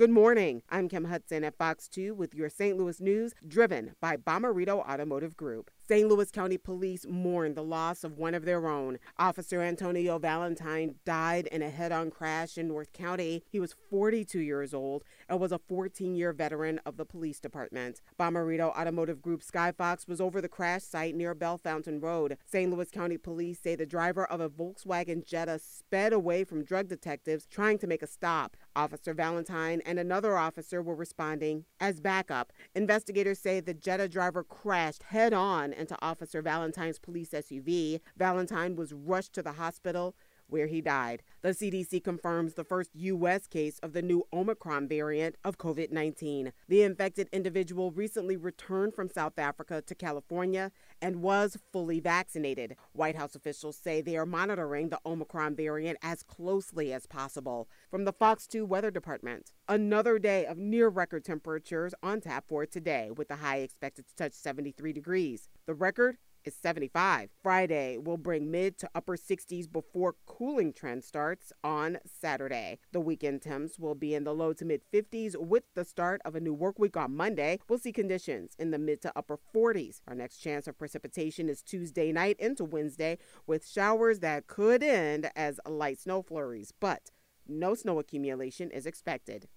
Good morning. I'm Kim Hudson at Fox 2 with your St. Louis news driven by Bommarito Automotive Group. St. Louis County Police mourn the loss of one of their own. Officer Antonio Valentine died in a head on crash in North County. He was 42 years old and was a 14 year veteran of the police department. Bommarito Automotive Group Skyfox was over the crash site near Bell Bellefontaine Road. St. Louis County Police say the driver of a Volkswagen Jetta sped away from drug detectives trying to make a stop. Officer Valentine and another officer were responding as backup. Investigators say the Jetta driver crashed head on into Officer Valentine's police SUV. Valentine was rushed to the hospital where he died. The CDC confirms the first U.S. case of the new Omicron variant of COVID 19. The infected individual recently returned from South Africa to California and was fully vaccinated. White House officials say they are monitoring the Omicron variant as closely as possible. From the Fox 2 Weather Department, another day of near record temperatures on tap for today, with the high expected to touch 73 degrees. The record is 75. Friday will bring mid to upper 60s before cooling trend starts on Saturday. The weekend temps will be in the low to mid 50s with the start of a new work week on Monday. We'll see conditions in the mid to upper 40s. Our next chance of precipitation is Tuesday night into Wednesday with showers that could end as light snow flurries, but no snow accumulation is expected.